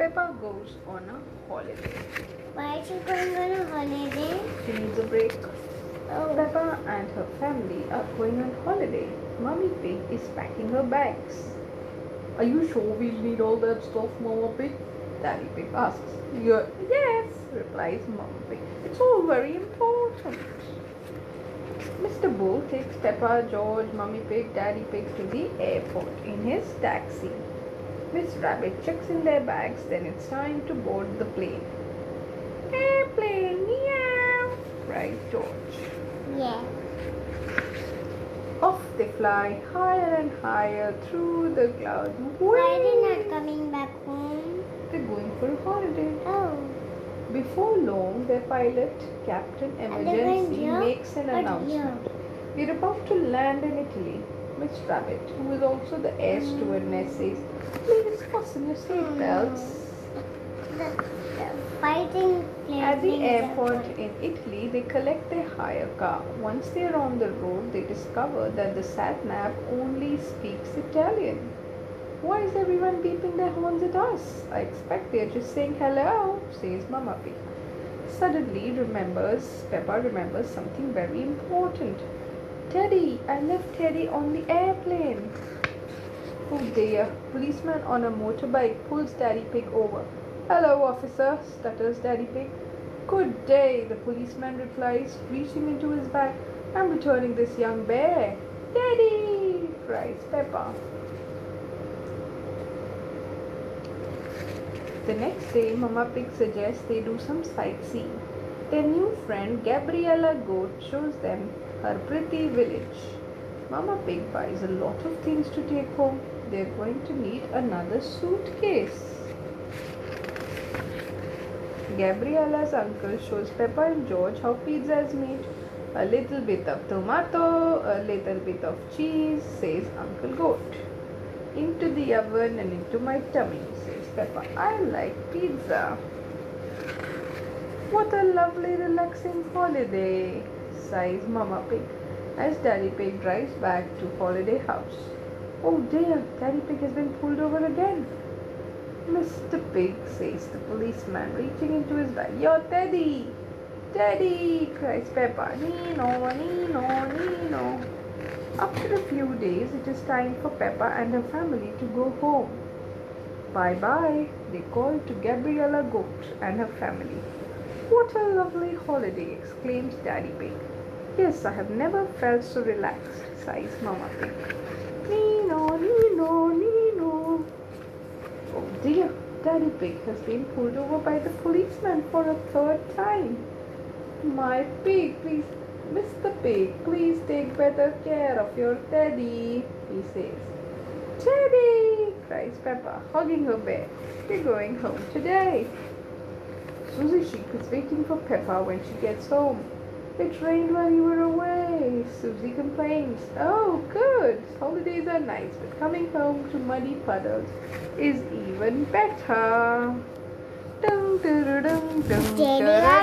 Peppa goes on a holiday. Why is she going on a holiday? She needs a break. Oh, Peppa and her family are going on holiday. Mummy Pig is packing her bags. Are you sure we'll need all that stuff, Mama Pig? Daddy Pig asks. Yeah, yes, replies Mama Pig. It's all very important. Mr. Bull takes Peppa, George, Mummy Pig, Daddy Pig to the airport in his taxi. Miss Rabbit checks in their bags, then it's time to board the plane. Airplane, meow, cries George. yeah. Off they fly higher and higher through the clouds. Why are they not coming back home? They're going for a holiday. Oh, Before long, their pilot, Captain Are they going Emergency, makes an announcement. We're about to land in Italy. Miss Rabbit, who is also the air stewardess, says, Please fasten your seatbelts. the, the fighting At the airport in Italy, they collect their hire car. Once they are on the road, they discover that the sat nav only speaks Italian. Why is everyone beeping their horns at us? I expect they're just saying hello, says Mama Pig. Suddenly remembers Peppa remembers something very important. Teddy, I left Teddy on the airplane. Oh dear, policeman on a motorbike pulls Daddy Pig over. Hello, officer, stutters Daddy Pig. Good day, the policeman replies, reaching into his bag. I'm returning this young bear. Daddy, cries Peppa. The next day, Mama Pig suggests they do some sightseeing. Their new friend Gabriella Goat shows them her pretty village. Mama Pig buys a lot of things to take home. They're going to need another suitcase. Gabriella's uncle shows Peppa and George how pizza is made. A little bit of tomato, a little bit of cheese, says Uncle Goat. Into the oven and into my tummy, says Peppa. I like pizza. What a lovely, relaxing holiday, sighs Mama Pig as Daddy Pig drives back to holiday house. Oh dear, Daddy Pig has been pulled over again. Mr. Pig, says the policeman, reaching into his bag. Your Teddy! Teddy! cries Peppa. Nino, Nino, Nino. After a few days, it is time for Peppa and her family to go home. Bye bye, they call to Gabriella Goat and her family. What a lovely holiday, exclaims Daddy Pig. Yes, I have never felt so relaxed, sighs Mama Pig. Nino, Nino, Nino. Oh dear, Daddy Pig has been pulled over by the policeman for a third time. My pig, please, Mr. Pig, please take better care of your Teddy, he says. Teddy, cries Peppa, hugging her bear. We're going home today. Susie Sheep is waiting for Peppa when she gets home. It rained while you were away, Susie complains. Oh, good. Holidays are nice, but coming home to muddy puddles is even better. Dum, dum, dum, dum, Daddy